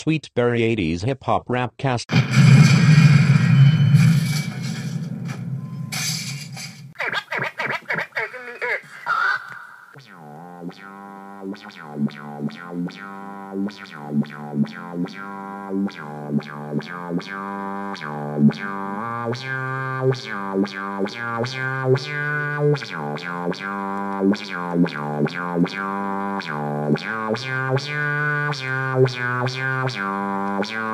SweetBerrie 80s Hip Hop Rap Cast.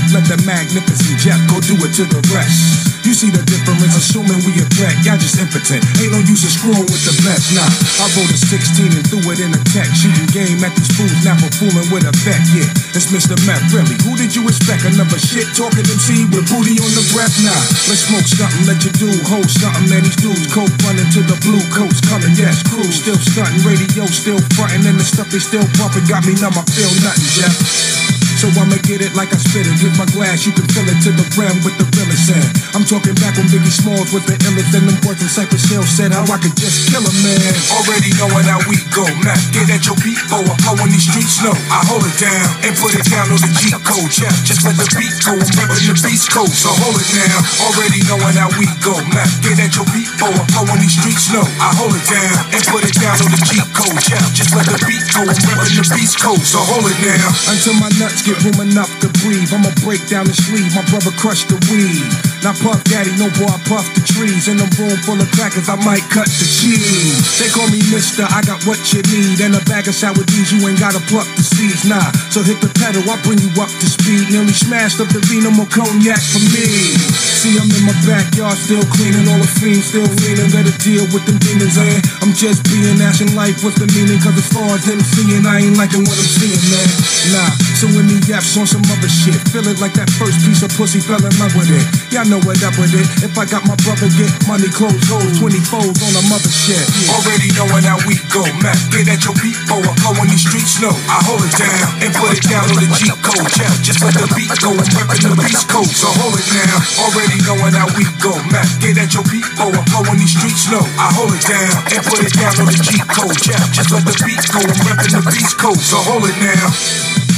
death? Let the magnificent Jeff go do it to the rest. You see the difference, assuming we a threat. Y'all just impotent. Ain't no use in screwing with the best. Nah, I wrote a 16 and threw it in a tech. Shooting game at these fools, now for fooling with a vet. Yeah, it's Mr. Meth, really. Who did you expect? Another shit talking MC with booty on the breath? Nah, let's smoke something, let you do. Hold something, man. These dudes coke running to the blue coats coming. Yes, crew still stunting, radio still fronting, and the stuff they still pumping got me numb. I feel nothing, Jeff. So I'ma get it like I spit it. Hit my glass, you can fill it to the rim with the realest in. I'm talking back when Biggie Smalls was the illest and them boys from Cypress Hill said how I could just kill a man. Already knowing how we go. Mac, get at your beat, boy. I flow in these streets slow. I hold it down and put it down on the G code. Yeah, just let the beat go. I'm the beast code, so hold it down. Already knowing how we go. Mac, get at your beat, boy. I flow in these streets slow. I hold it down and put it down on the G code. Yeah, just let the beat go. I'm the beast code, so hold it down until my nuts get room enough to breathe. I'ma break down the sleeve. My brother crushed the weed. Now puff daddy, no boy, I puff the trees. In a room full of crackers, I might cut the cheese. They call me Mister, I got what you need. And a bag of sour D's, you ain't gotta pluck the seeds, nah. So hit the pedal, I bring you up to speed. Nearly smashed up the Vino more cognac for me. See, I'm in my backyard, still cleaning all the fiends, still leaning. Better deal with them demons, eh? I'm just being asking life, what's the meaning? Cause as far as them seeing, I ain't liking what I'm seeing, man. Nah, when me yaps on some other shit, feel it like that first piece of pussy fell in love with it. Y'all know what up with it. If I got my brother get money, clothes, gold, 20 folds on a mother shit. Already knowing how we go, Mac, get at your beat, boy, I flow in these streets slow. I hold it down and put it down on the G code, yeah, just let the beat go reppin' the beast code, so hold it down. Already knowing how we go, Mac, get at your beat, boy, I flow in these streets slow. I hold it down and put it down on the G code, yeah, just let the beat go reppin' the beast code, so hold it down.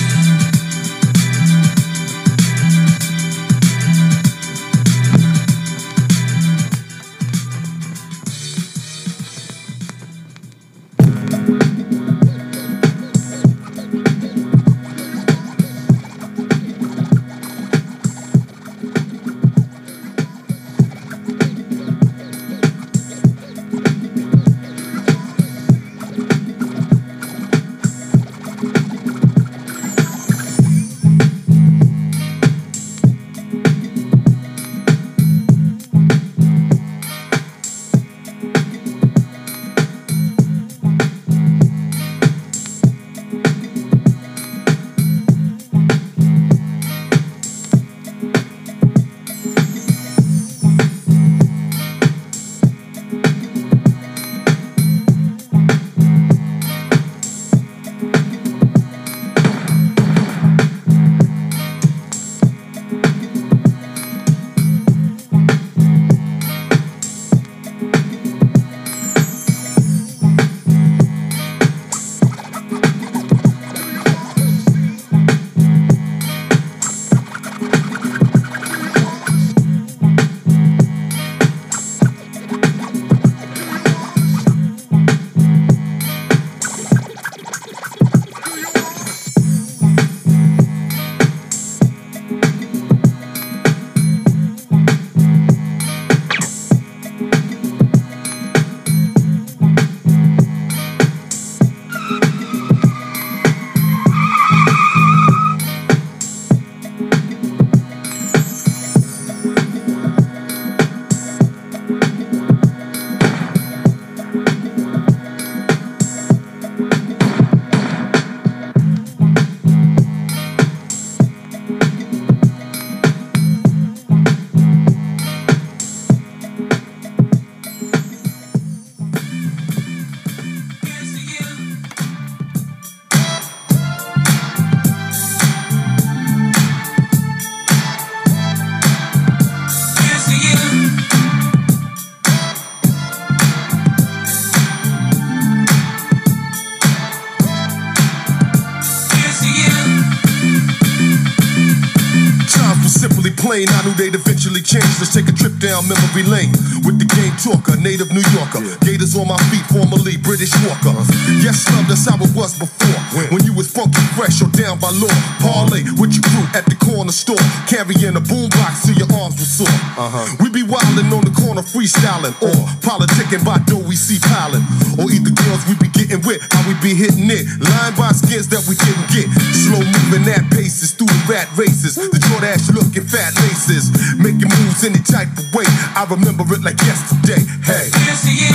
I knew they'd eventually change. Let's take a trip down memory lane with the game talker, native New Yorker. Gators on my feet, formerly British Walker. Uh-huh. Yes, love, that's how it was before. When you was funky, fresh, or down by law. Parlay with your crew at the corner store, carrying a boombox till your arms were sore. Uh-huh. We be wildin' on the corner, freestyling, or politicking by dough we see piling. Or either girls we be getting with, how we be hitting it. Line by skins that we didn't get. Slow moving at paces through the rat races. The Jordache looking fat laces. Making moves any type of way. I remember it like yesterday. Hey. Here's to you.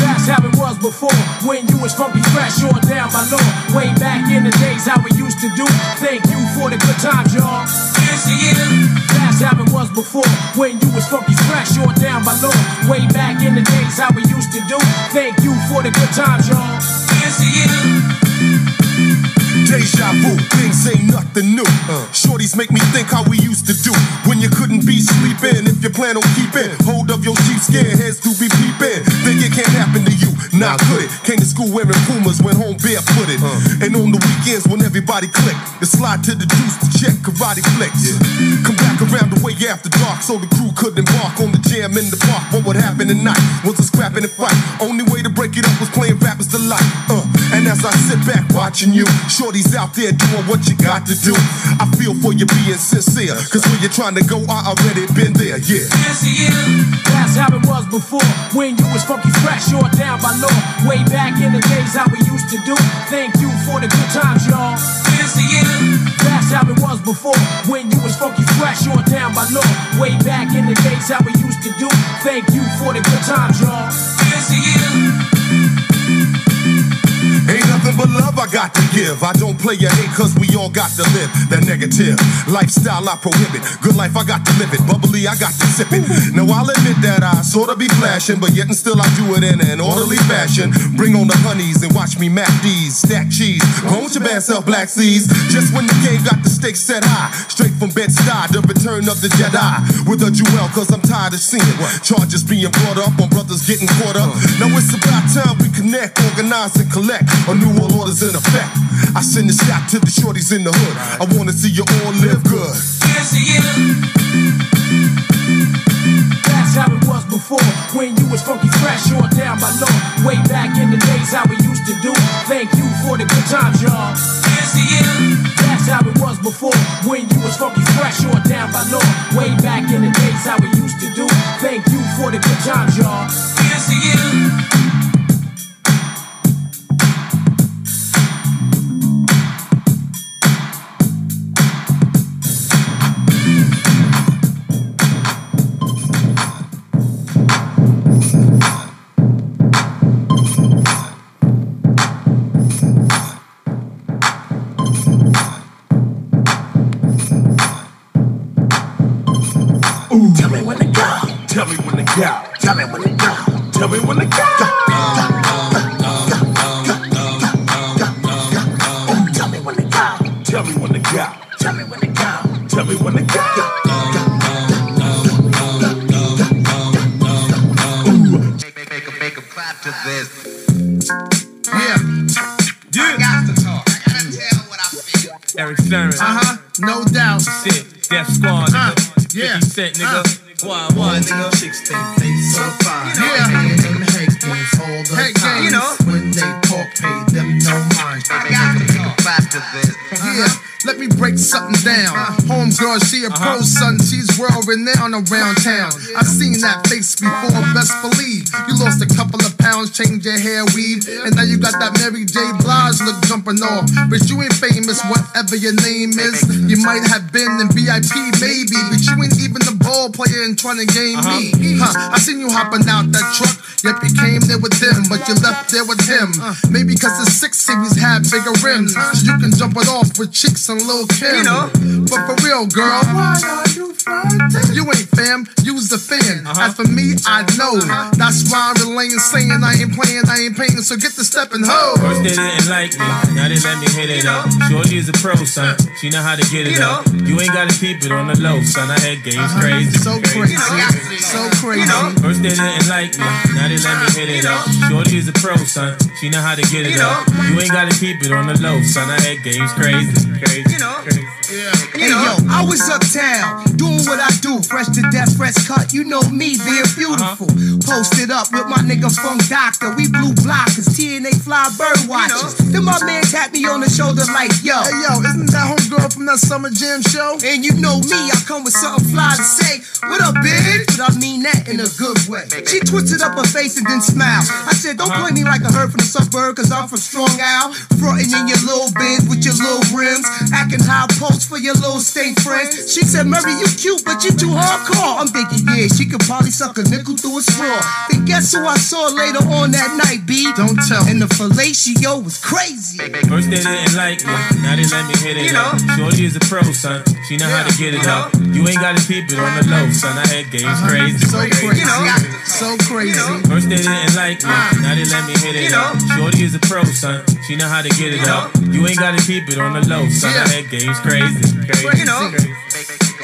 That's how it was before. When you was funky fresh or down by law. Way back in the days how we used to do. Thank you for the good times, y'all. Here's to you. That's how it was before. When you was funky fresh or down by law. Way back in the days how we used to do. Thank you for the good times, y'all. Here's to you. Deja vu, things ain't nothing new. Shorties make me think how we used to do. When you couldn't be sleeping, if you plan on keeping hold of your sheepskin, heads to be peeping. Think it can't happen to you, now could it? Came to school wearing Pumas, went home barefooted. And on the weekends when everybody clicked, the slide to the juice to check karate flicks. Come back around the way after dark, so the crew couldn't embark on the jam in the park. What would happen tonight was a scrapping and fight. Only way to break it up was playing rappers delight. Uh, and as I sit back watching you, shorty's out there doing what you got to do. I feel for you being sincere, cause where you're trying to go, I already been there, yeah. That's how it was before. When you was funky fresh or down by law. Way back in the days how we used to do. Thank you for the good times, y'all. That's how it was before. When you was funky fresh or down by law. Way back in the days how we used to do. Thank you for the good times, y'all. But love I got to give. I don't play your hate cause we all got to live that negative lifestyle I prohibit. Good life I got to live it. Bubbly I got to sip it. Now I'll admit that I sorta be flashing, but yet and still I do it in an orderly fashion. Bring on the honeys and watch me map these. Stack cheese. With your bad self, black seas. Just when the game got the stakes set high. Straight from Bed-Stuy, the return of the Jedi. With a jewel cause I'm tired of seeing charges being brought up on brothers getting caught up. Now it's about time we connect, organize and collect. A new order's in effect. I send a shot to the shorties in the hood. I wanna see you all live good. That's how it was before. When you was funky fresh or down by law. Way back in the days how we used to do. Thank you for the good times, y'all. Here's. That's how it was before. When you was funky fresh or down by law. Way back in the days how we used to do. Thank you for the good times, y'all. saben, güey. She a uh-huh. pro, son. She's world renowned around town. I've seen that face before, best believe. You lost a couple of pounds, changed your hair weave, and now you got that Mary J. Blige look jumping off. But you ain't famous, whatever your name is. You might have been in VIP, maybe, but you ain't even the ball player and trying to game uh-huh. me. Huh, I seen you hopping out that truck. Yep, you came there with them, but you left there with him. Uh. Maybe cause the 6 Series had bigger rims, so you can jump it off with chicks and Lil Kim. But for real, girl, why are you frontin'? You ain't fam, you's the fan. Uh-huh. As for me, I know. Uh-huh. That's why I'm relaying, saying I ain't playing, I ain't paying, so get the stepping ho. First they didn't like me, now they let me hit it up. Shorty is a pro, son. She know how to get it up. You ain't gotta keep it on the low, son. I had games uh-huh. crazy. So crazy, so crazy. First they didn't like me, now they let me hit it up. Shorty is a pro, son. She know how to get it up. You ain't gotta keep it on the low, son. I had games crazy, crazy, crazy. Yeah. Hey yo, I was uptown doing what I do. Fresh to death, fresh cut. You know me, being beautiful. Uh-huh. Posted up with my nigga Funk Doctor. We blue blockers, TNA fly bird watchers. Then my man tapped me on the shoulder like, yo. Hey yo, isn't that homegirl from that summer jam show? And you know me, I come with something fly to say. What up, bitch? But I mean that in a good way. She twisted up her face and then smiled. I said, don't uh-huh. play me like a herd from the suburb, cause I'm from Strong Isle. Frontin' in your little biz with your little rims. Acting high post for your little state friends. She said, Murray, you cute, but you too hardcore. I'm thinking, yeah, she could probably suck a nickel through a straw. Then guess who I saw later on that night, B? Don't tell me. And the fellatio was crazy. First they didn't like me, now they let me hit it up. Know. Shorty is a pro, son. She know how to get it up. You ain't gotta keep it on the low, son. I had games uh-huh. crazy. So crazy. you know. So crazy. First they didn't like me, uh. now they let me hit it up. Shorty is a pro, son. She know how to get it up. You ain't gotta keep it on the low, son. I had games crazy. crazy. You know,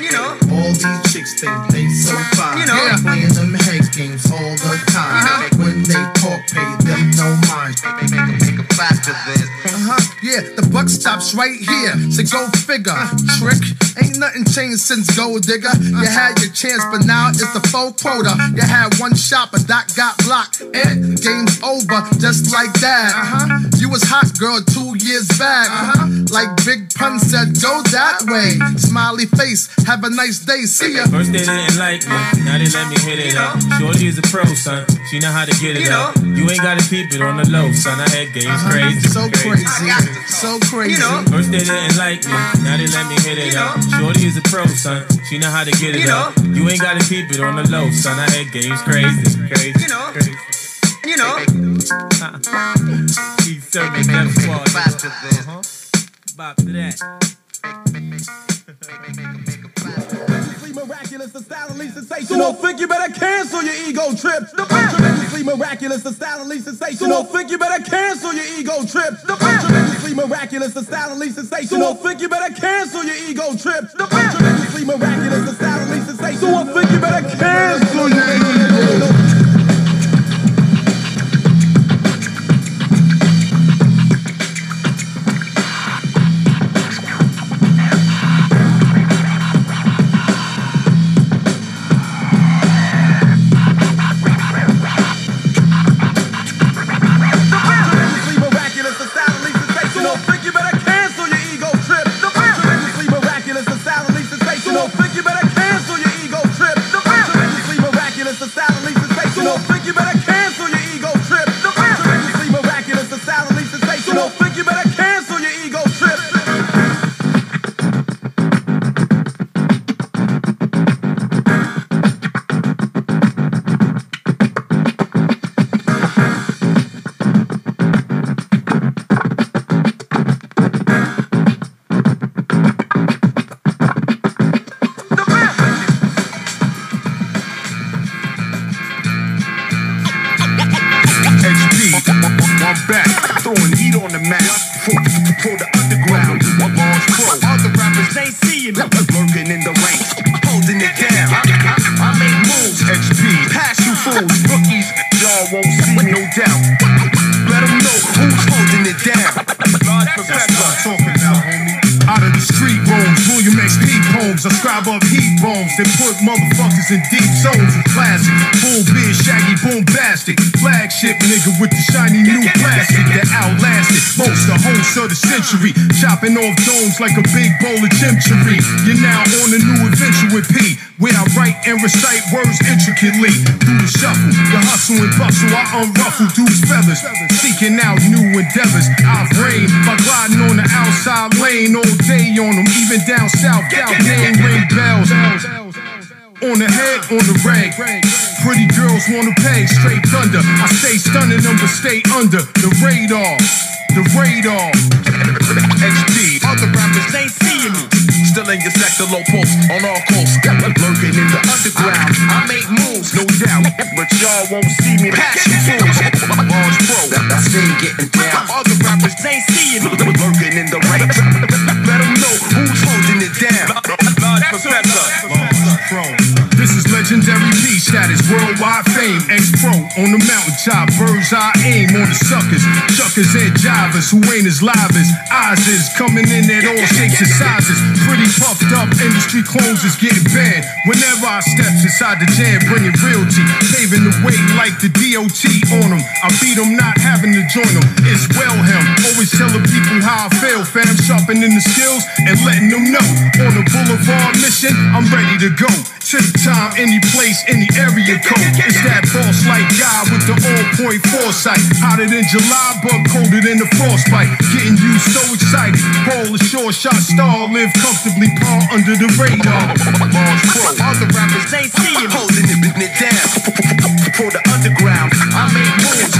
you know. All these chicks think they so fine. You know. Yeah. Playing them head games all the time. When they talk, pay them no mind. They make a faster this. Uh-huh. Yeah, the buck stops right here. So go figure. Trick. Ain't nothing changed since Gold Digger. You had your chance, but now it's the full quota. You had one shot, but that got blocked. And game's over, just like that. Uh-huh. You was hot, girl, two years back. Uh-huh. Like Big Pun said, go that way. Smiley face, have a nice day. See ya. First they didn't like me, now they let me hit it up. Shorty is a pro, son. She know how to get it up. You ain't gotta keep it on the low, son. I had games crazy. So crazy. So crazy. First they didn't like me, now they let me hit it up. Shorty is a pro, son. She know how to get it up. You ain't gotta keep it on the low, son. I had games crazy. Crazy. You know. Crazy. You know. Uh-uh. He serving that squad. Faster this. Uh-huh. Bop to that. miraculous, the style of sensation. So don't think you better cancel your ego trip. The tremendously miraculous, the style of sensation. So don't think you better cancel your ego trip. The tremendously miraculous, the style of sensation. So don't think you better cancel your ego trip. The tremendously miraculous, the style of sensation. So don't think you better cancel your ego trip. On the map for, for the underground. A large pro, other rappers ain't seeing me, lurking in the ranks, holding it down. I, I, I make moves, XP, pass you fools, rookies, y'all won't see no doubt. Let 'em know who's holding it down. What I'm talking about, homie. Out of the street rooms, William X. P. poems, I scribe up heat bombs that put motherfuckers in deep zones with classic. Full beard, shaggy, bombastic. Flagship nigga with the shiny new plastic that outlasted most the hosts of the century. Chopping off domes like a big bowl of chimchery. You're now on a new adventure with P. Where I write and recite words intricately. Through the shuffle, the hustle and bustle, I unruffle dudes' feathers. Seeking out new endeavors. I've reigned by gliding on the outside lane all day on them. Even down south, out name ring bells. On the head, on the rag. Pretty girls wanna pay straight thunder. I stay stunning them, but stay under the radar. The radar. XP. Other rappers ain't seeing me. Still in your sector, low pulse on all coasts. Lurking in the underground. I make moves, no doubt. But y'all won't see me. Passion fools. Large pro. I stay getting down. Other rappers ain't seeing me. Lurking in the ranks. Let 'em know who's holding it down. Large professor. Large pro. Is legendary P status, worldwide fame. fame, ex-pro on the mountaintop, bird's eye aim on the suckers, chuckers and jivers who ain't as live as eyes is coming in at all shapes and sizes. Pretty puffed up, industry clones is getting banned. Whenever I step inside the jam, bringing realty, paving the way like the DOT on them. I beat them, not having to join them. It's well him, always telling people how I feel, fam, sharpening the skills and letting them know. On the boulevard mission, I'm ready to go. The time, any place, any area code. It's that boss like guy with the on point foresight. Hotter than July, but colder than the frostbite. Getting you so excited. Paul a short shot star, live comfortably, paw under the radar. Mars Pro. Other rappers ain't seeing holding it, it down. For the underground, I make moves.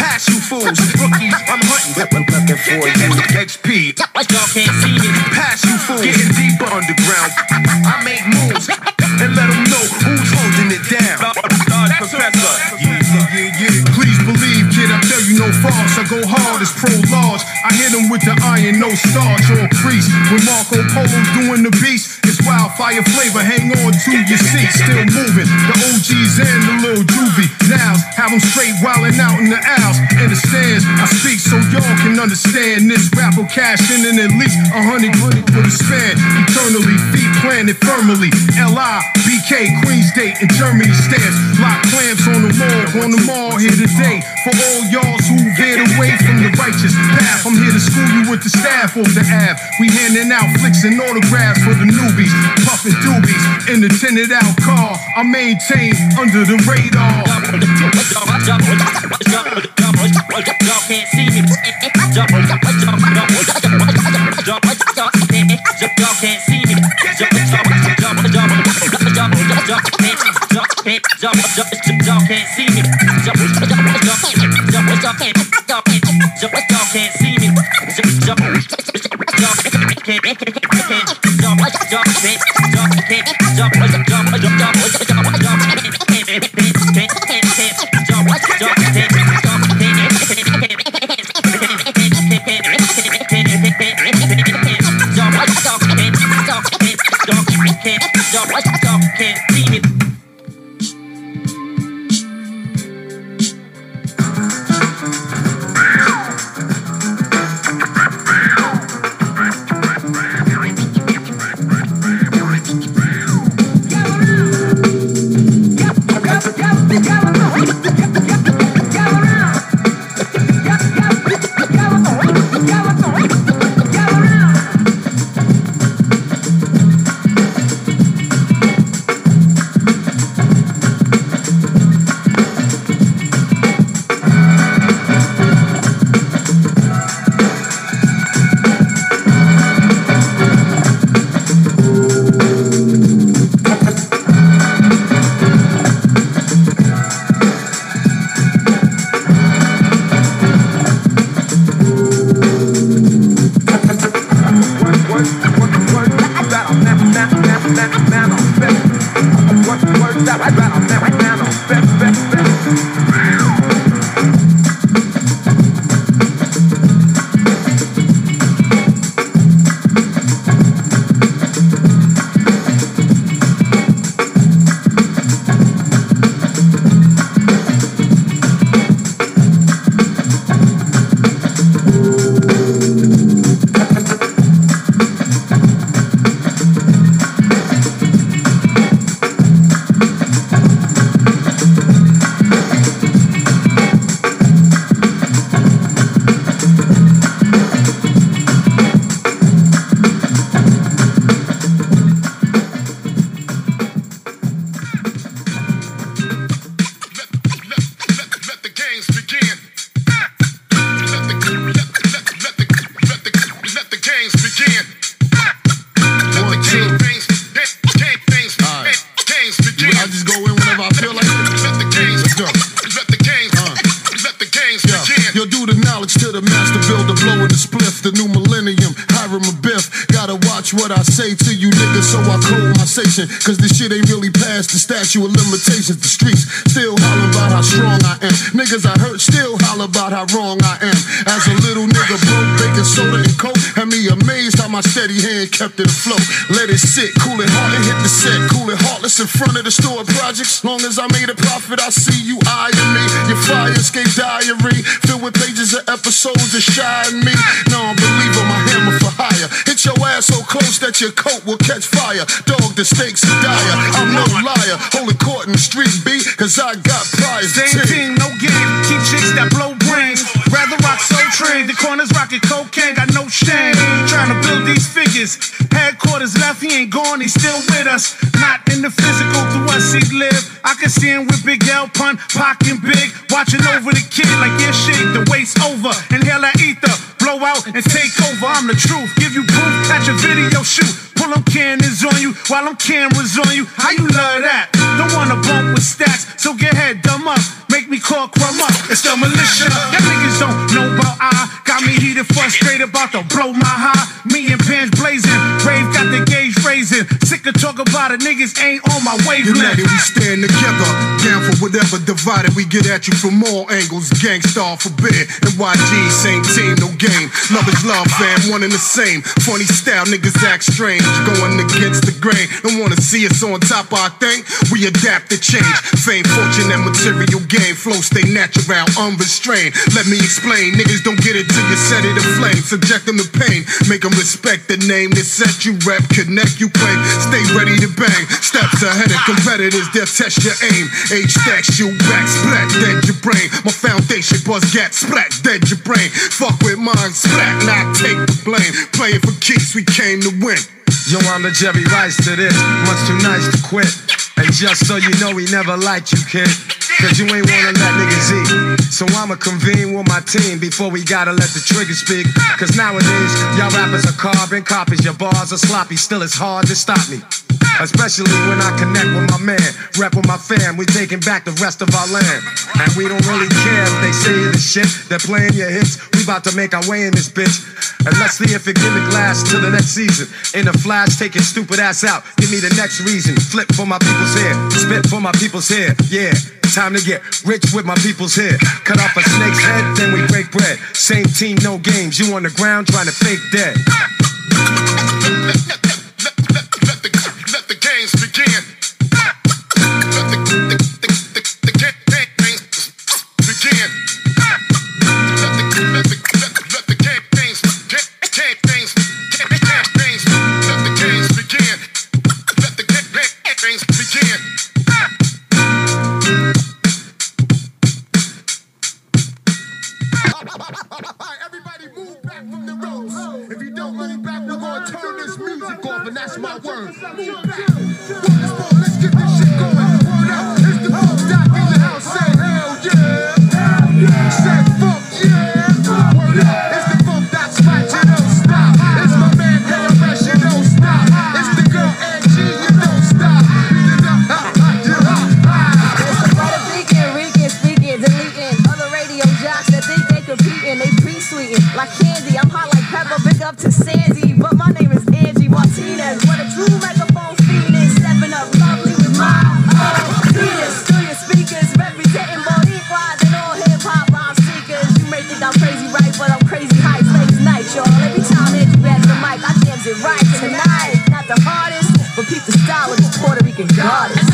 Pass you fools, rookies, I'm hunting. Looking for you, XP. Y'all can't see me. Pass you fools, getting deeper underground. I make moves and let them know who's holding it down. Professor. Yeah, yeah, yeah. Please believe, kid, I tell you no farce. Go hard as pro large. I hit him with the iron, no starch or crease. When Marco Polo's doing the beast, it's wildfire flavor. Hang on to your seat, still moving. The OGs and the little juvie. Now, have them straight wildin' out in the aisles. In the stands, I speak so y'all can understand this. Rapper cashing in at least a hundred grand for the span. Eternally, feet planted firmly. L.I., BK, Queens State, and Germany stands. Lock clamps on the morgue, on the mall here today. For all y'all who veered away from the righteous path, I'm here to school you with the staff off the Ave. We handing out flicks and autographs for the newbies. Puffin' doobies in the tinted out car. I maintain under the radar. Y'all can't see me. Y'all can't see me. Y'all can't see me. Can't see me. Y'all Cause this shit ain't really past the statute of limitations. The streets still holler about how strong I am. Niggas I hurt still holler about how wrong I am. As a little nigga broke, baking soda and coke, had me amazed how my steady hand kept it afloat. Let it sit, cool it hard and hit the set. Cool it heartless in front of the store projects. Long as I made a profit, I see you eyeing me. Your fire escape diary filled with pages of episodes that shine me. Non-believer, my your coat will catch fire. Dog, the stakes are dire. I'm no liar. Holding court in the street, B, cause I got prize. Same team, no game. Keep chicks that blow brains. Rather rock so train. The corners rocking cocaine, got no shame. Trying to build these figures. Headquarters left, he ain't gone, he's still with us. Not in the physical, through us he live. I can see him with Big L pun, pockin' big. Watching over the kid like yeah, shit, the waist over. Inhale that ether, out and take over. I'm the truth. Give you proof at your video shoot. Pull them cannons on you while I'm cameras on you. How you love that? Don't wanna bump with stats, so get head dumb up. Make me call crumb up. It's the militia. Y'all niggas don't know about I. Got me heated, frustrated, about to blow my high. Me and pants blazing. Rave got the gauge raising. Sick of talk about it, niggas ain't on my wavelength. United, we stand together. Down for whatever divided, we get at you from all angles. Gang Starr forbid. NYG, same team, no game. Love is love, fam, one and the same. Funny style, niggas act strange. Going against the grain. Don't wanna see us on top, I think. We adapt to change. Fame, fortune, and material gain. Flow stay natural, unrestrained. Let me explain. Niggas don't get it till you set it aflame. Subject them to pain. Make them respect the name that set you rep. Connect you claim. Stay ready to bang. Steps ahead of competitors, they'll test your aim. Age stacks you back, splat, dead your brain. My foundation buzz gat, splat, dead your brain. Fuck with mine, splat, not take the blame. Playing for keeps, we came to win. Yo, I'm the Jerry Rice to this. Much too nice to quit. And just so you know, we never liked you, kid. Cause you ain't wanna let niggas eat. So I'ma convene with my team before we gotta let the trigger speak. Cause nowadays, y'all rappers are carbon copies. Your bars are sloppy, still it's hard to stop me. Especially when I connect with my man, rep with my fam, we taking back the rest of our land. And we don't really care if they say the shit, they're playing your hits. We about to make our way in this bitch. And let's see if it give it glass to the next season. In the flash, your stupid ass out. Give me the next reason. Flip for my people's hair, spit for my people's hair. Yeah. Time to get rich with my people's hair. Cut off a snake's head, then we break bread. Same team, no games. You on the ground trying to fake dead. If you don't move back, we're gonna turn this music off, and that's my word. Up to Sandy. But my name is Angie Martinez. What a true microphone fiend is. Stepping up lovely with my oh, penis. Through your speakers, representing Boricua and all hip-hop rhyme seekers. You may think I'm crazy right, but I'm crazy high stakes night, y'all. Every time that you grab the mic, I jams it right tonight. Not the hardest, but peep the style of this Puerto Rican goddess.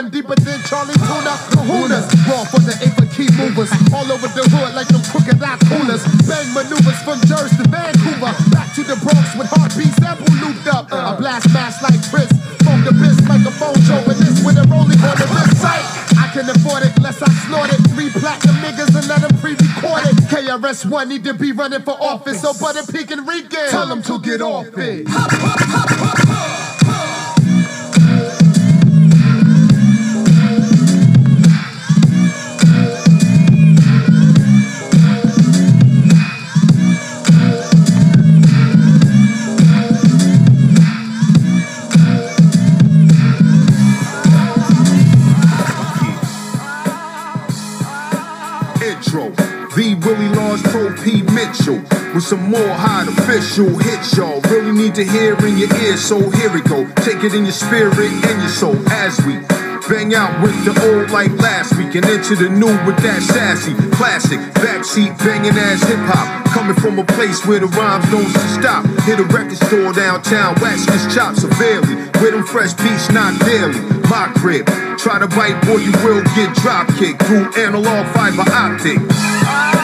Run deeper than Charlie Tuna. Kahunas, raw for the eight key movers. All over the hood like them crooked eye coolers. Bang maneuvers from Jersey to Vancouver. Back to the Bronx with heartbeats sample looped up. I uh. blast mass like Chris. Phone the biz like a phone show with this with a rolling on the wrist site. I can afford it, less I snort it. Three platinum niggas and let them pre-record it. KRS-One need to be running for office, so Butter Peak and Regan. Tell them to get off it. Mitchell with some more hot official hits y'all really need to hear in your ear. So here we go. Take it in your spirit and your soul as we bang out with the old like last week and into the new with that sassy classic backseat banging ass hip hop. Coming from a place where the rhymes don't stop. Hit a record store downtown, wax his chops severely. With them fresh beats, not daily. My crib. Try to bite, boy, you will get drop kicked through analog fiber optic.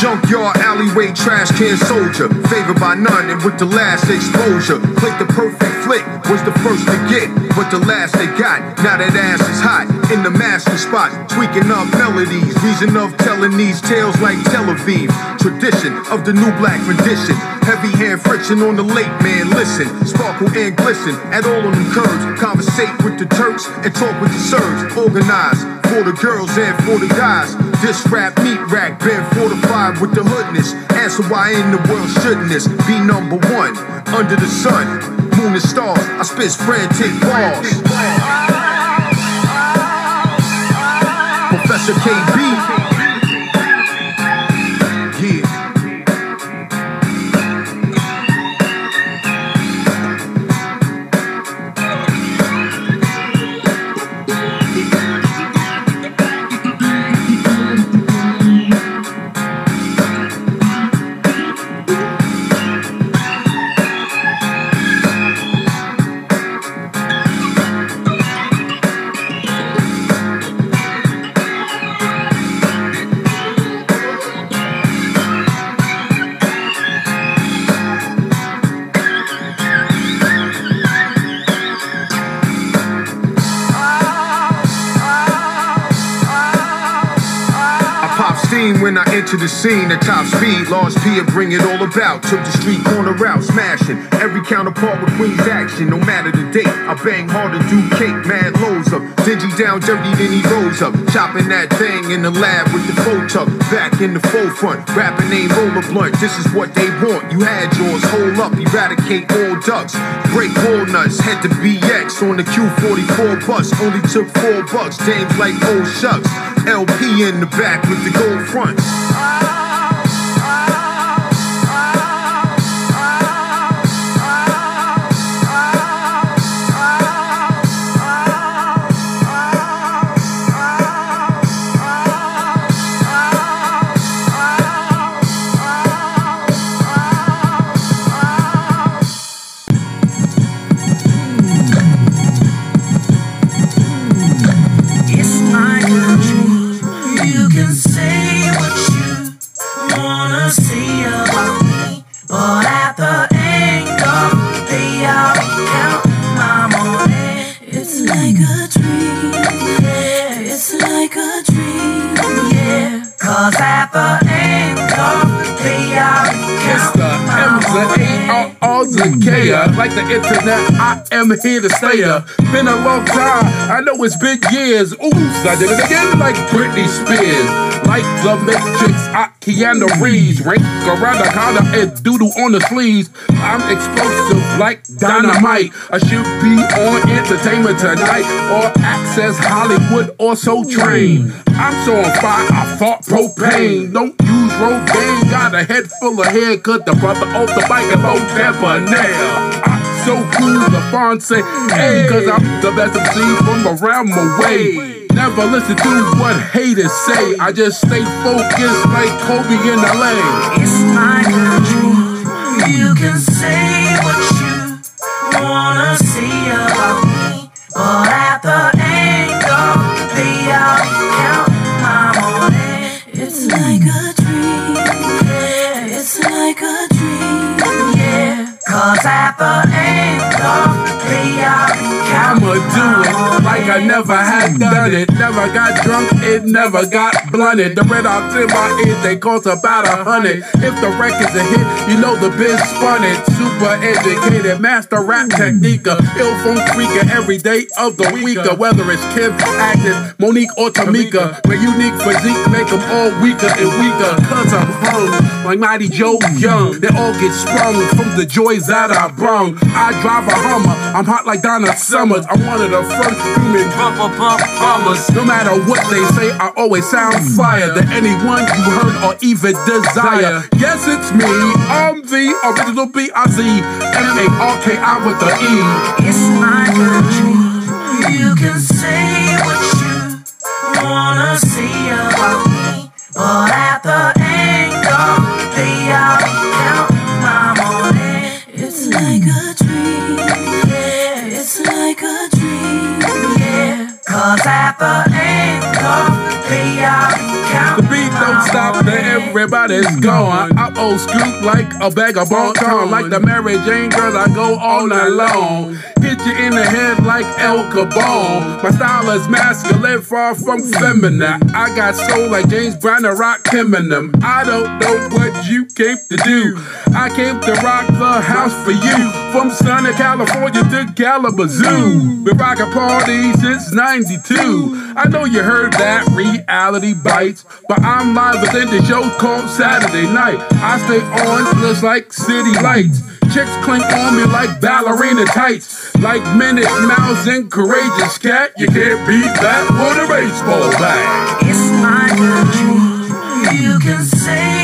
Junkyard alleyway trash can soldier, favored by none and with the last exposure. Played the perfect flick, was the first to get, but the last they got. Now that ass is hot in the master spot, tweaking up melodies. Reason of telling these tales like Tel Aviv. Tradition of the new black rendition. Heavy hand friction on the late man. Listen, sparkle and glisten at all on them curves. Conversate with the Turks and talk with the Serbs. Organize for the girls and for the guys. This rap meat rack been fortified with the hoodness. Answer why in the world shouldn't this be number one under the sun? Moon and stars, I spit frantic bars. Professor KB. When the scene at top speed. Lost P and bring it all about. Took the street corner route, smashing every counterpart with Queen's action. No matter the date, I bang hard and do cake, mad lows up. Dingy down dirty, then he rose up. Chopping that thing in the lab with the faux tuck. Back in the forefront, rapping ain't roller blunt. This is what they want. You had yours, hold up, eradicate all ducks. Break walnuts, head to BX on the Q44 bus. Only took four bucks, dames like old shucks. LP in the back with the gold fronts. I am here to stay. ya. Been a long time, I know it's been years. Oops, I did it again like Britney Spears. Like the Matrix, I Keanu Reeves. Rank around the collar and doodle on the sleeves. I'm explosive like dynamite. I should be on entertainment tonight or access Hollywood or Soul Train. I'm so on fire, I fought propane. Don't use Rogaine, got a head full of hair, cut the brother off the bike and both debonair. I'm so cool, say, hey, cause I'm the best of MC from around my way. Never listen to what haters say. I just stay focused like Kobe in LA. It's a dream. You can say what you wanna say about me, but At the end of the day, I'll be I'ma do it like I never had done it. Never got drunk, it never got blunted. The red ox in my ear, they cost about a hundred. If the record's a hit, you know the biz spun it. Super educated, master rap technique. Ill phone freaker every day of the week. Whether it's Kim, Agnes, Monique, or Tamika. My unique physique make them all weaker and weaker. Cause I'm hung like Mighty Joe Young. They all get sprung from the joys that I brung. I drive a Hummer, I'm hot like Donna Summers. I'm one of the first human bumper bump bombers. No matter what they say, I always sound hmm. fire than anyone you heard or even desire. Yes, it's me. I'm the original B-I-Z. M-A-R-K-I with the E. It's my a dream. You can say what you wanna say about me, but at the end cause at the end of the The beat don't stop, then everybody's gone. I'm old scoop like a bag of bon ton. Like the Mary Jane girls, I go all night long. Hit you in the head like El Cabal. My style is masculine, far from feminine. I got soul like James Brown and rock Eminem. I don't know what you came to do. I came to rock the house for you. From sunny California to Kalamazoo. Been rocking parties since 92. I know you heard that reality bites, but I'm live within the show called Saturday Night. I stay on just like city lights. Chicks clink on me like ballerina tights. Like Minute Mouse and Courageous Cat. You can't beat that with a baseball bat. It's a dream. You can say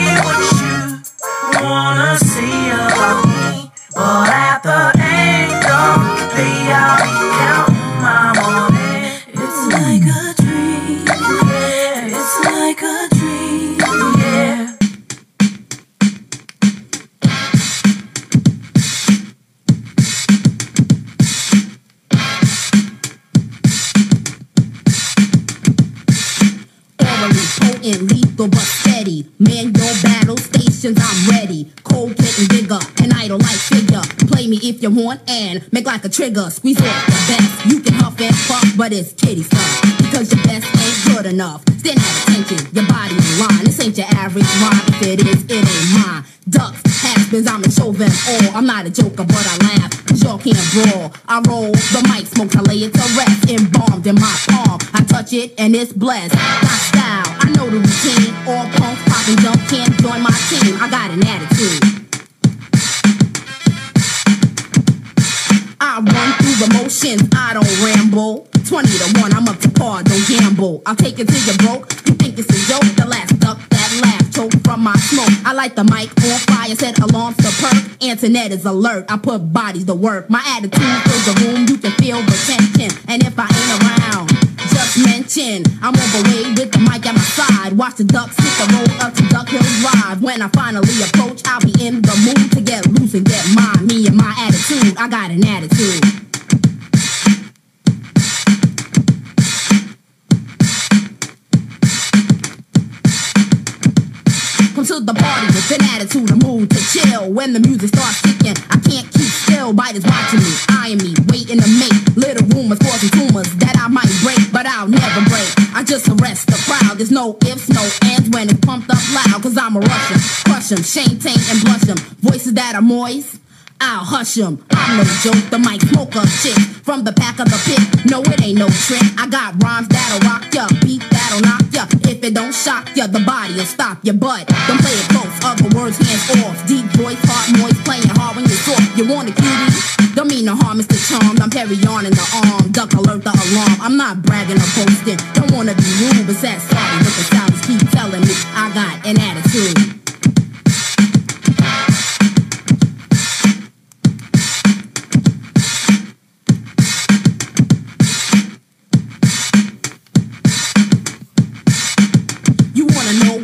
you want and make like a trigger. Squeeze it the best. You can huff and puff, but it's kitty stuff. Because your best ain't good enough. Stand at attention, your body in line. This ain't your average rhyme. If it is, it ain't mine. Ducks, has-beens, I'ma show them all. I'm not a joker, but I laugh. Cause y'all can't brawl. I roll the mic, smoke, I lay it to rest. Embalmed in my palm. I touch it and it's blessed. My style, I know the routine. All punks popping jump can't join my team. I got an attitude. I run through the motions, I don't ramble. 20 to 1, I'm up to par, don't gamble. I'll take it till you're broke. You think it's a joke? The last duck choke from my smoke. I light the mic on fire, set alarms to perk. Antoinette is alert, I put bodies to work. My attitude fills the room, you can feel the tension. And if I ain't around, just mention I'm way with the mic at my side. Watch the ducks hit the road up to Duck Hill Drive. When I finally approach, I'll be in the mood to get loose and get mine. Me and my attitude, I got an attitude. The party with an attitude, a mood to chill. When the music starts kicking, I can't keep still. Biters watching me, eyeing me, waiting to make little rumors, causing tumors that I might break, but I'll never break. I just arrest the crowd. There's no ifs, no ands when it's pumped up loud. Cause I'm a Russian, crush 'em, shame, taint, and blush 'em. Voices that are moist. I'll hush 'em. I'm no joke, the mic smoker shit. from the back of the pit. No, it ain't no trick. I got rhymes that'll rock ya, beat that'll knock ya. If it don't shock ya, the body'll stop ya. But don't play it close, other words hands off. Deep voice, heart noise, playing hard when you're soft. You want a cutie? Don't mean no harm, Mr. Charmed. I'm Perry on in the arm, duck alert the alarm. I'm not bragging or boasting. Don't wanna be rude, but that sorry, the sounds keep telling me I got an attitude.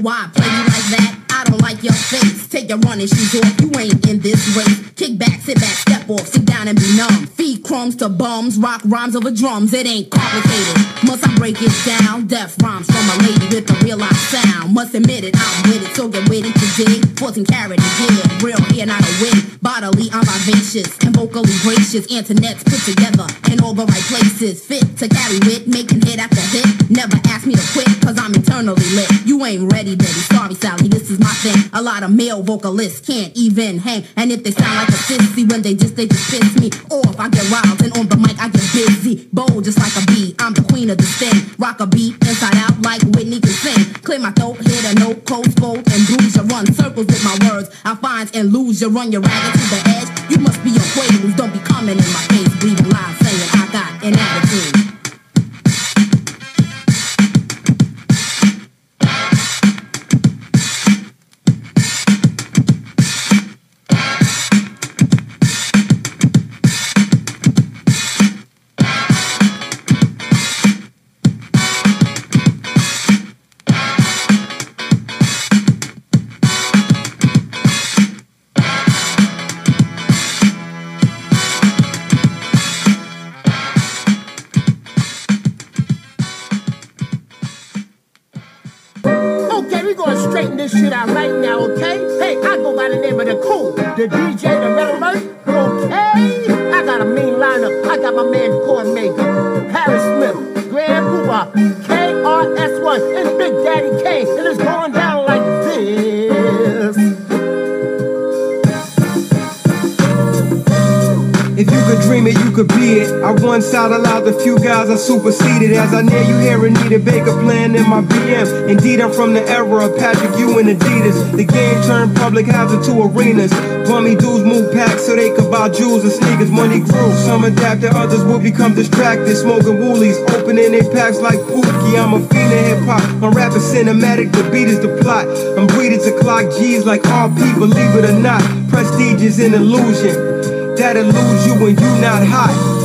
why. Play face. Take your running shoes off, you ain't in this race. Kick back, sit back, step off, sit down and be numb. Feed crumbs to bums, rock rhymes over drums. It ain't complicated. Must I break it down? Death rhymes from a lady with a real life sound. Must admit it, I'm with it, so get with it today. 14 carat again, real here, not a wig. Bodily, I'm vivacious and vocally gracious. Internet's put together in all the right places. Fit to carry wit, making hit after hit. Never ask me to quit, cause I'm eternally lit. You ain't ready, baby. Sorry, Sally, this is my thing. A lot of male vocalists can't even hang. And if they sound like a sissy when they just, they just piss me off. I get wild and on the mic I get busy. Bold just like a bee. I'm the queen of the thing. Rock a beat inside out like Whitney can sing. Clear my throat, hit a note, close fold, and bruise you. Run circles with my words. I find and lose you. Run your ragged to the edge. You must be a quaaludes. Don't be coming in my face, superseded. As I near you here, and need a Baker plan in my BM. Indeed, I'm from the era of Patrick Ewing Adidas. The game turned public hazard to arenas. Bummy dudes move packs so they could buy jewels and sneakers. Money grew, some adapted, others will become distracted. Smoking woolies, opening their packs like Pookie. I'm a fiend of hip hop. I'm rapping cinematic, the beat is the plot. I'm breeded to clock G's like RP, believe it or not. Prestige is an illusion that eludes you when you not hot.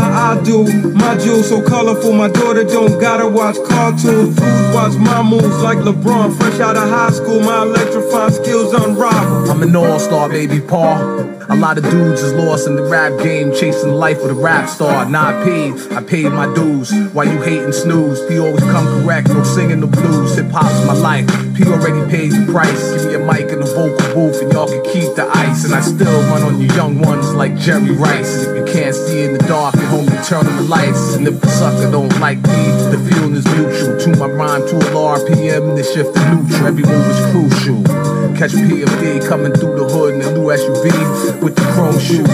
How I do. My jewels so colorful, my daughter don't gotta watch cartoons. Watch my moves like LeBron, fresh out of high school. My electrifying skills unrivaled. I'm an all-star, baby, Paul. A lot of dudes is lost in the rap game, chasing life with a rap star. Not paid, I paid my dues. Why you hating snooze? P always come correct, no singing the blues. Hip hop's my life. P already paid the price. Give me a mic and a vocal booth, and y'all can keep the ice. And I still run on you young ones like Jerry Rice. If you can't see in the dark, at home, you turn on the lights. And if the sucker don't like me, the feeling is mutual. To my rhyme to a RPM the shift to neutral. Every move is crucial. Catch PMD coming through the hood in a new SUV with the chrome shoes.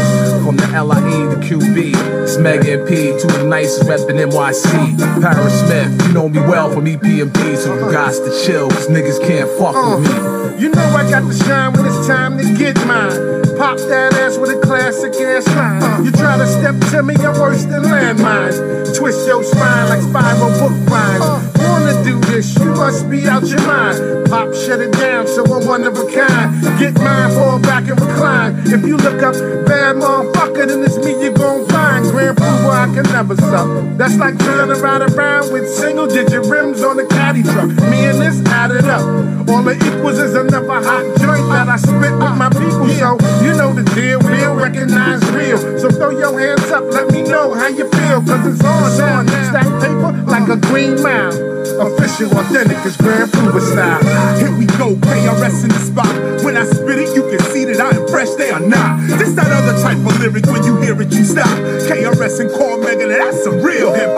From the LIE to QB, it's Mega and P, two the nicest reppin' NYC. Parrish Smith, you know me well from EPMD, so you got to chill, cause niggas can't fuck with me. Uh, you know I got to shine when it's time to get mine. Pop that ass with a classic ass line. Uh. You try to step to me, you're worse than landmines. Twist your spine like spiral book rhymes. Uh. Wanna do this, you must be out your mind. Pop, shut it down, so I'm one of a kind. Get mine, fall back and recline. If you look up bad motherfucker, then it's me you gon' find. Grand Pooh, I can never suck. That's like trying to ride around with single digit rims on a caddy truck. Me and this added up. All it equals is another hot joint that I spit with my people. So you know the deal, real, recognize real. So throw your hands up, let me know how you feel. Cause it's on, on. Stack paper like a green mile. Official, authentic, is Grand Pooh style. Here we go, KRS in the spot. When I spit it, you can see that I am fresh, they are not. This that other type of lyric, when you hear it, you stop. KRS and Cormega, that's some real hip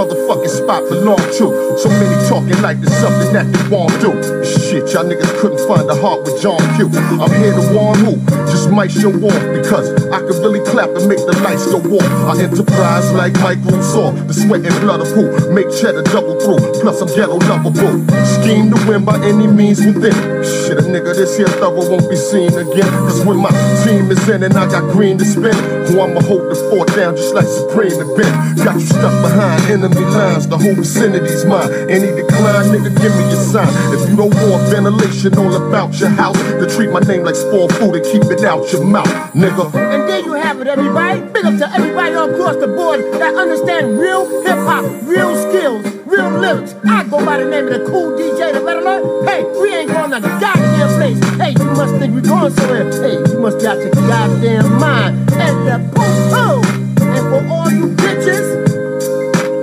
motherfucking spot belong to. So many talking like it's something that they won't do. Shit, y'all niggas couldn't find a heart with John Q. I'm here to warn who might show off because I can really clap and make the lights go off. I enterprise like Mike Rousseau, the sweat and blood of who make cheddar double through. Plus I'm ghetto lovable. Scheme to win by any means within. Shit, a nigga this here thorough won't be seen again. Cause when my team is in and I got green to spin, who I'ma hold the fort down just like Supreme and Ben. Got you stuck behind enemy lines, the whole vicinity's mine. Any decline, nigga, give me a sign. If you don't want ventilation all about your house, to treat my name like spoiled food and keep it out your mouth, nigga. And there you have it, everybody. Big up to everybody all across the board that understand real hip hop, real skills, real lyrics. I go by the name of the cool DJ, the better learn. Hey, we ain't going to goddamn place. Hey, you must think we're going somewhere. Hey, you must out your goddamn mind. And the poo poo. And for all you bitches,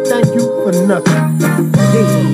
thank you for nothing. Yeah.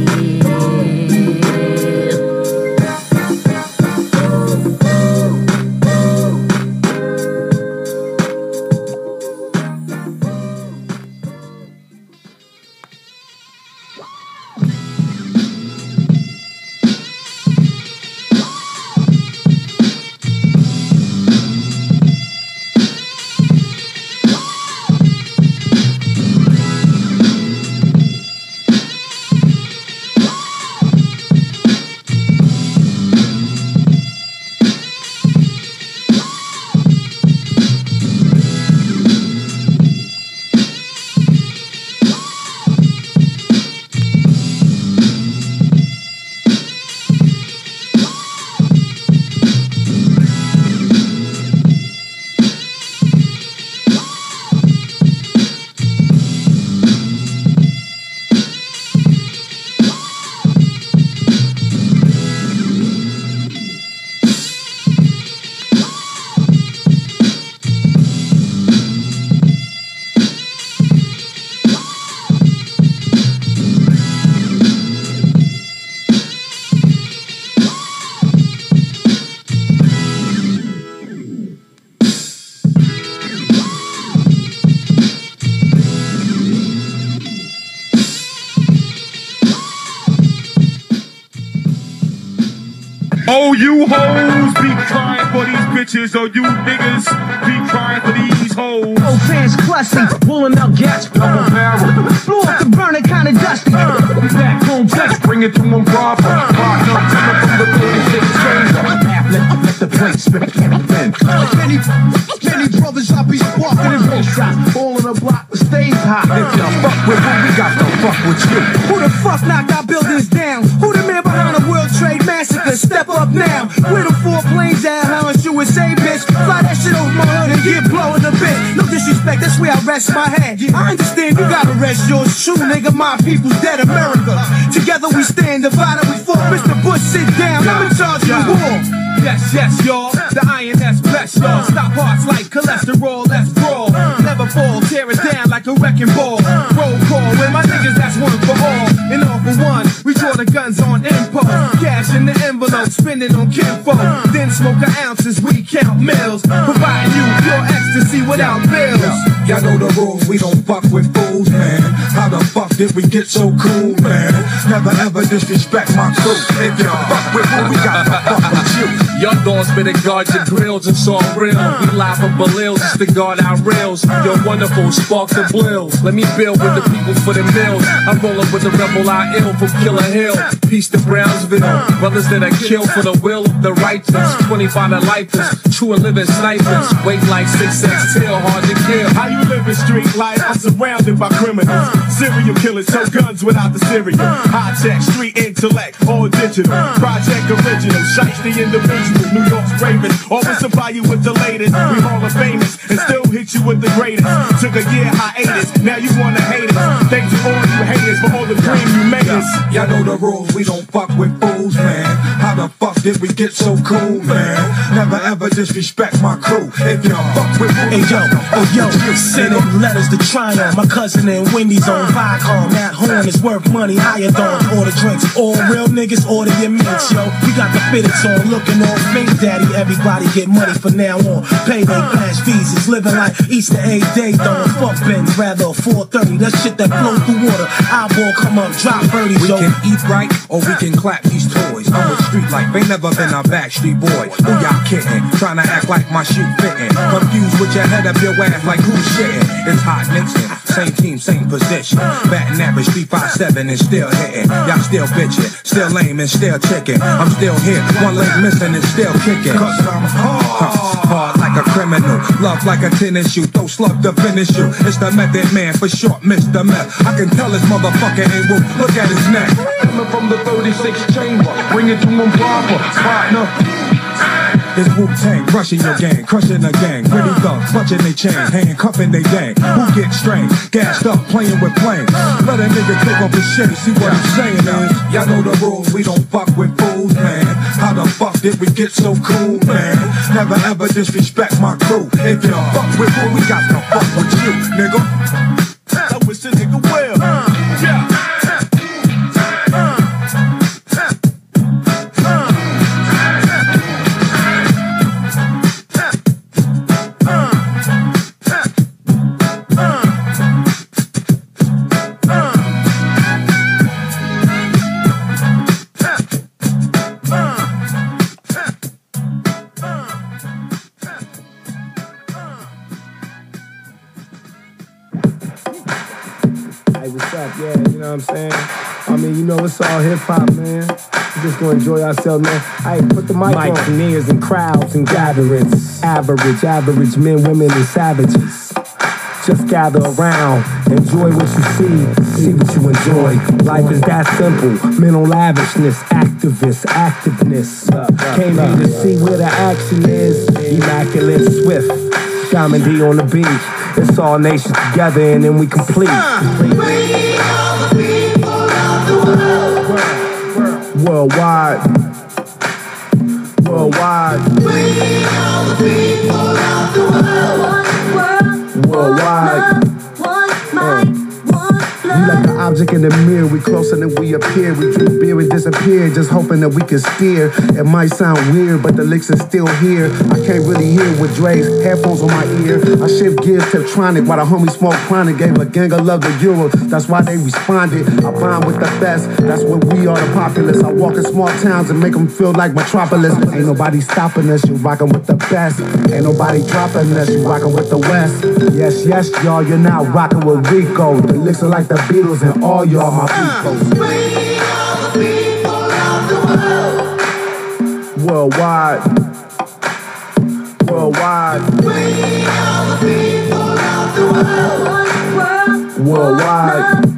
Oh, you hoes be crying for these bitches. Oh, you niggas be crying for these hoes. Oh, fans clutching, pulling out gas from a barrel. Floor to burn it kinda dusty. Back home, just bring it to them proper. Partner, coming from the 36 chamber. Let, let the plate spin. Many, many brothers I be sparking and roll shots. All in the block, the stage hot. If you fuck with who we got to fuck with you. Who the fuck knocked our buildings down? Who the man behind the World Trade Massacre? Step up now. Where the four planes at? How much say, bitch? Fly that shit over my hood and get blown in the bitch. No disrespect, that's where I rest my head. I understand you gotta rest yours true, nigga. My people's dead America. Together we stand, divided we fall. Mr. Bush, sit down. I'm in charge of the war. Yes, yes, y'all. The INS bless y'all. Stop hearts like cholesterol, let's brawl. Never fall, tear it down like a wrecking ball. Roll call, with my niggas, that's one for all. And all for one, we draw the guns on impulse. Cash in the envelope, spend it on kinfolk. Then smoke the ounces, we count mills. Providing you pure ecstasy without bills. Y'all know the rules, we don't fuck with fools, man. How the fuck did we get so cool, man? Never ever disrespect my crew. If you fuck with who, we got to fuck with you. Young dogs spinning guards and grills, it's all real. We live from Balils, it's to guard our rails. You're wonderful, spark the blills. Let me build with the people for the mills. I'm rolling with the rebel I ill from Killer Hill. Peace to Brownsville. Brothers that are killed for the will of the righteous. 25 to lifers, true and living snipers. Weight like 6X till hard to kill. How you living street life? I'm surrounded by criminals. Serial killers, so guns without the serial. High tech, street intellect, all digital. Project original, shiesty individual. New York's bravest. Always supply you with the latest. We Hall of Famous and still hit you with the greatest. Took a year hiatus, now you wanna hate us. Thanks for all you made us. Y'all know the rules, we don't fuck with fools, man. How the fuck did we get so cool, man? Never ever disrespect my crew. If y'all fuck with fools, Hey yo, oh yo, sending letters to Tryon. My cousin and Wendy's on uh. Viacom. That horn is worth money, higher than uh. order drinks. All real niggas order your mints, yo. We got the fitteds on, looking all fake daddy. Everybody get money from now on. Payday uh. cash visas, living like Easter egg day, throwing fuck bins, rather a 430. That shit that flow through water. Eyeball come up, drop We yo. can eat right or we can clap these toys. I'm a street life, ain't never been a backstreet boy. Who y'all kidding? Trying to act like my shoe fitting. Confused with your head up your ass like who's shitting. It's hot Nixon, same team, same position. Batting average 357 and still hitting. Y'all still bitching, still lame and still chicken. I'm still here, one leg missing and still kicking. Cause I'm hard, hard like a criminal. Love like a tennis shoe, throw slug to finish you. It's the method man for short, Mr. Meth. I can tell this motherfucker ain't woo. Look at his neck. Coming from the 36 chamber, bring it to him proper, partner. It's Wu Tang, crushing your gang, crushing the gang. Pretty thugs, clutching they chain, handcuffing they gang. Who get strained, gassed up, playing with flames. Let a nigga take off his shit, see what I'm saying is. Y'all know the rules, we don't fuck with fools, man. How the fuck did we get so cool, man? Never ever disrespect my crew. If you fuck with who, we got to fuck with you, nigga. You know, it's all hip hop, man. We just gonna enjoy ourselves, man. Hey, put the mic Mics and ears and crowds and gatherings. Average, average men, women, and savages. Just gather around, enjoy what you see, see what you enjoy. Life is that simple. Mental lavishness, activists, activeness. Came here to see where the action is. Immaculate Swift, Diamond D on the beat. It's all nations together and then we complete. Uh, Worldwide. Worldwide. We are the people of the world. Worldwide. We like an object in the mirror, we closer than we appear. We drink beer and disappear, just hoping that we can steer. It might sound weird, but the licks are still here. I can't really hear with Dre's headphones on my ear. I shift gears to Tronic while the homie smoke chronic. Gave a gang of love to Euro, that's why they responded. I bond with the best, that's what we are, the populace. I walk in small towns and make them feel like metropolis. Ain't nobody stopping us, you rockin' with the best. Ain't nobody dropping us, you rockin' with the West. Yes, yes, y'all, you're now rockin' with Rico. The licks are like the Beatles and all y'all my uh, people. We are the people of the world. Worldwide. Worldwide. We are the people of the world. Worldwide. Worldwide.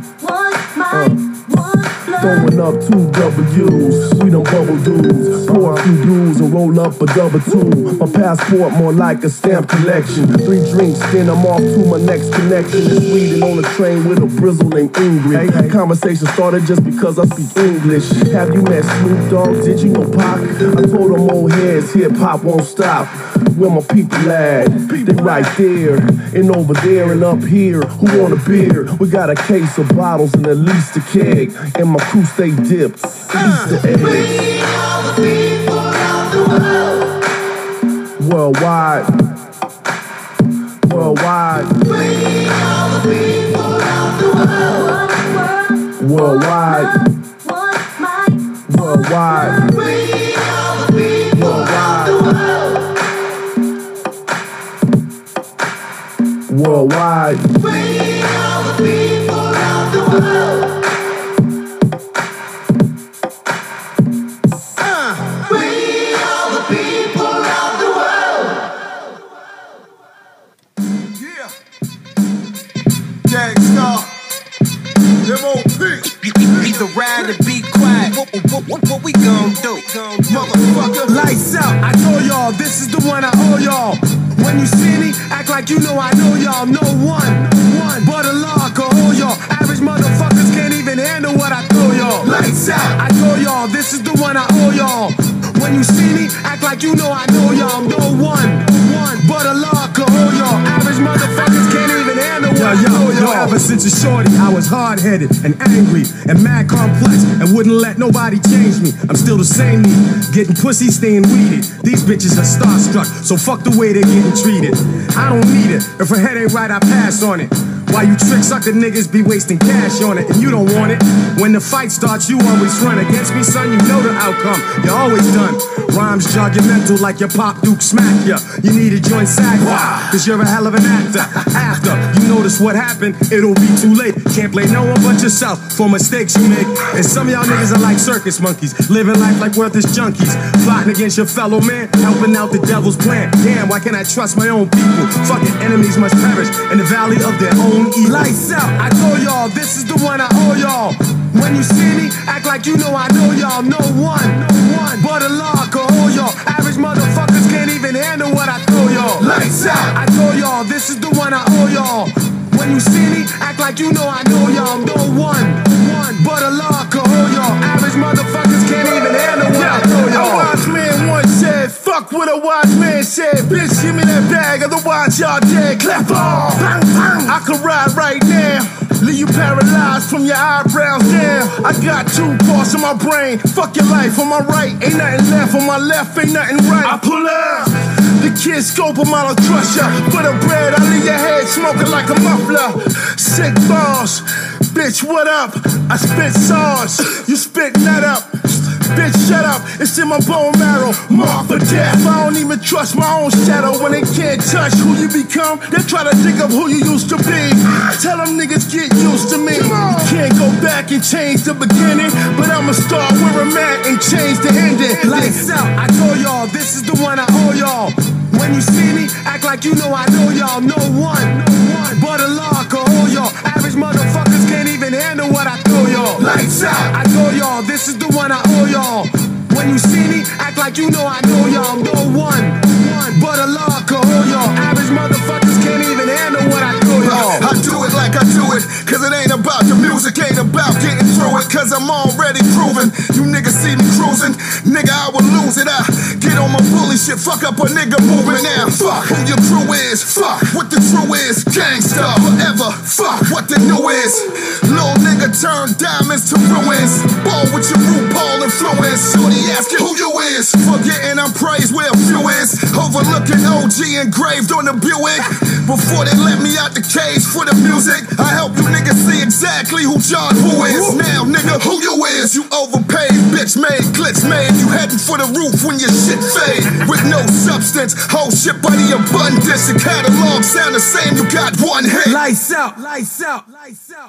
Throwing up two W's, we them bubble dudes. Pour a few dudes and roll up a double two. My passport more like a stamp collection. Three drinks, then I'm off to my next connection. It's Sweden on a train with a brizzle named Ingrid. Conversation started just because I speak English. Have you met Snoop Dogg? Did you know Pac? I told them old heads, hip hop won't stop. Where my people at? They right there and over there and up here. Who want a beer? We got a case of bottles and at least a keg. And my crew stay dipped. Easter eggs. Worldwide. Worldwide. Worldwide. Worldwide. Worldwide. Worldwide. Gang Starr. MOP. Either ride or be quiet. What, what, what, what we gon' do? Motherfucker. Lights out. I told y'all, this is the one I owe y'all. When you see me, act like you know I know y'all. No one, one, but a law can hold y'all. Average motherfuckers can't even handle what I throw y'all. Lights out, I told y'all, this is the one I owe y'all. When you see me, act like you know I know y'all. No one. Since a shorty, I was hard headed and angry and mad complex and wouldn't let nobody change me. I'm still the same me, getting pussy, staying weeded. These bitches are starstruck, so fuck the way they're getting treated. I don't need it. If her head ain't right, I pass on it. Why you trick sucker niggas be wasting cash on it and you don't want it? When the fight starts, you always run against me, son. You know the outcome. You're always done. Rhymes jog your mental like your pop Duke smack ya. You need a joint sack cause you're a hell of an actor. After you notice what happened, it'll be too late. Can't blame no one but yourself for mistakes you make. And some of y'all niggas are like circus monkeys, living life like worthless junkies, plotting against your fellow man, helping out the devil's plan. Damn, why can't I trust my own people? Fucking enemies must perish in the valley of their own. Lights out, I told y'all, this is the one I owe y'all. When you see me, act like you know I know y'all. No one, no one, but a law can hold y'all. Average motherfuckers can't even handle what I throw y'all. Lights out, I told y'all, this is the one I owe y'all. When you see me, act like you know I know y'all. No one, one, but a law can hold y'all. Average motherfuckers fuck what a wise man said. Bitch, give me that bag, otherwise y'all dead. Clap on. Bang, bang. I can ride right now. Leave you paralyzed from your eyebrows down. I got two parts in my brain. Fuck your life on my right. Ain't nothing left on my left. Ain't nothing right. I pull up. The kids scope them out, I'll crush ya. For the bread, I leave your head smoking like a muffler. Sick balls. Bitch, what up? I spit sauce. You spit nut up. Bitch, shut up. It's in my bone marrow. Mark for death. I don't even trust my own shadow when they can't touch who you become. They try to dig up who you used to be. Tell them niggas get used to me. You can't go back and change the beginning, but I'ma start where I'm at and change the ending. Lights out, I told y'all, this is the one I owe y'all. When you see me, act like you know I know y'all. No one, no one, but a law can hold y'all. Lights out, I told y'all, this is the one I owe y'all. When you see me, act like you know I know y'all. No one, the music, ain't about getting through it, cause I'm already proven. You niggas see me cruising, nigga, I will lose it. I get on my bully shit, fuck up a nigga moving now. Fuck who your crew is, fuck what the crew is, gangsta forever, fuck what the new is. Little nigga turn diamonds to ruins, ball with your RuPaul influence. Shorty asking who you is, forgetting I'm praised where a few is. Overlooking OG engraved on the Buick. Before they let me out the cage for the music, I help you niggas see exactly who John Who is. Now, nigga, who you is? You overpaid, bitch made, glitch made. You heading for the roof when your shit fade. With no substance, whole shit by the abundance. Your catalog sound the same, you got one hit. Lights out, lights out, lights out.